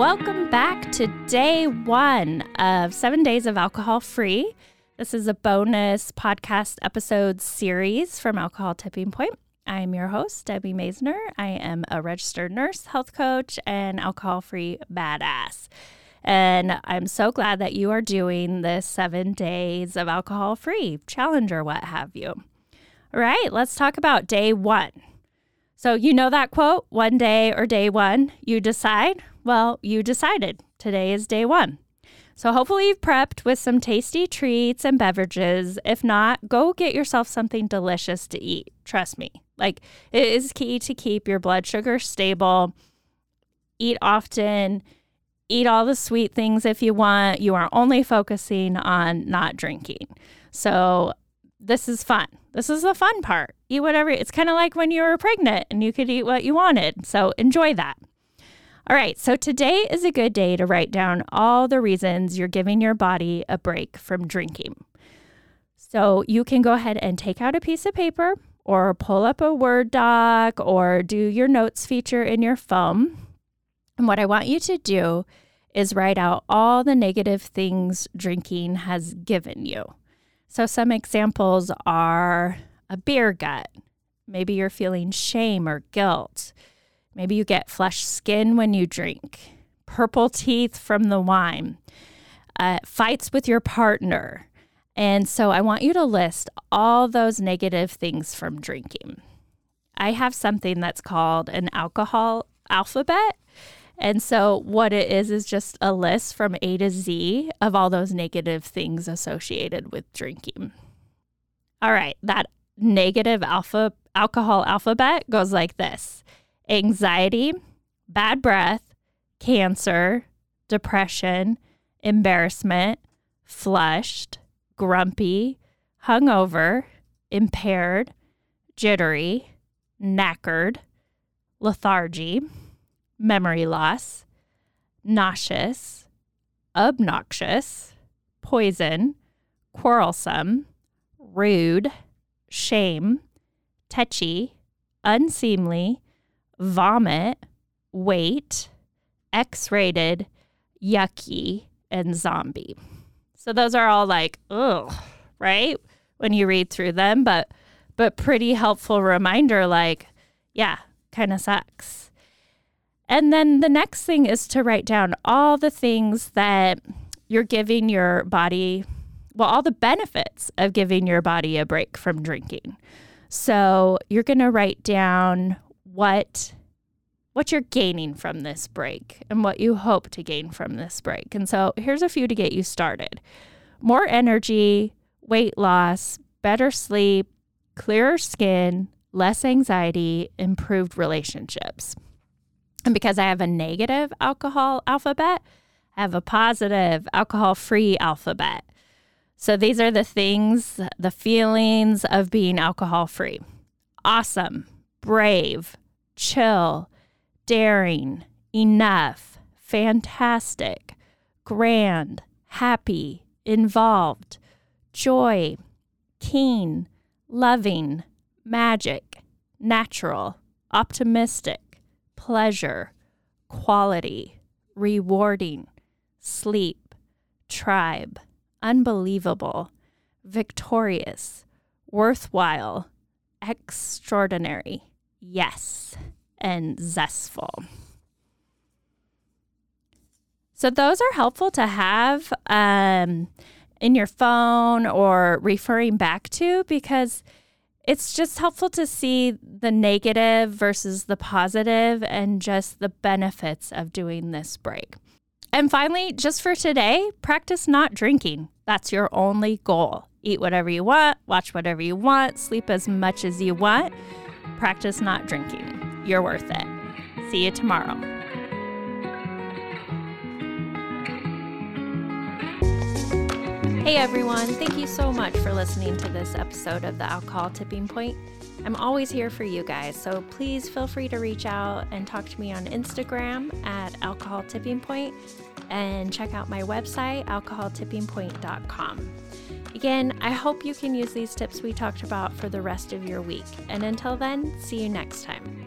Welcome back to day one of seven days of alcohol free. This is a bonus podcast episode series from Alcohol Tipping Point. I am your host, Debbie Maisner. I am a registered nurse, health coach, and alcohol free badass. And I'm so glad that you are doing this seven days of alcohol free challenge or what have you. All right, let's talk about day one. So, you know that quote, one day or day one, you decide? Well, you decided. Today is day one. So, hopefully, you've prepped with some tasty treats and beverages. If not, go get yourself something delicious to eat. Trust me. Like, it is key to keep your blood sugar stable. Eat often, eat all the sweet things if you want. You are only focusing on not drinking. So, this is fun. This is the fun part. Eat whatever. It's kind of like when you were pregnant and you could eat what you wanted. So, enjoy that. All right, so today is a good day to write down all the reasons you're giving your body a break from drinking. So you can go ahead and take out a piece of paper or pull up a Word doc or do your notes feature in your phone. And what I want you to do is write out all the negative things drinking has given you. So some examples are a beer gut. Maybe you're feeling shame or guilt. Maybe you get flushed skin when you drink, purple teeth from the wine, uh, fights with your partner. And so I want you to list all those negative things from drinking. I have something that's called an alcohol alphabet. And so, what it is, is just a list from A to Z of all those negative things associated with drinking. All right, that negative alpha alcohol alphabet goes like this anxiety, bad breath, cancer, depression, embarrassment, flushed, grumpy, hungover, impaired, jittery, knackered, lethargy, memory loss, nauseous, obnoxious, poison, quarrelsome, rude, shame, touchy, unseemly, vomit, weight, X rated, yucky, and zombie. So those are all like, ugh, right? When you read through them, but but pretty helpful reminder like, yeah, kind of sucks. And then the next thing is to write down all the things that you're giving your body, well, all the benefits of giving your body a break from drinking. So you're going to write down what what you're gaining from this break and what you hope to gain from this break. And so here's a few to get you started. More energy, weight loss, better sleep, clearer skin, less anxiety, improved relationships. And because I have a negative alcohol alphabet, I have a positive alcohol free alphabet. So these are the things, the feelings of being alcohol free awesome, brave, chill, daring, enough, fantastic, grand, happy, involved, joy, keen, loving, magic, natural, optimistic, pleasure, quality, rewarding, sleep, tribe, unbelievable, victorious, worthwhile, extraordinary, yes, and zestful. So, those are helpful to have um, in your phone or referring back to because it's just helpful to see the negative versus the positive and just the benefits of doing this break. And finally, just for today, practice not drinking. That's your only goal. Eat whatever you want, watch whatever you want, sleep as much as you want. Practice not drinking. You're worth it. See you tomorrow. Hey everyone, thank you so much for listening to this episode of the Alcohol Tipping Point. I'm always here for you guys, so please feel free to reach out and talk to me on Instagram at Alcohol Tipping Point and check out my website, alcoholtippingpoint.com. Again, I hope you can use these tips we talked about for the rest of your week. And until then, see you next time.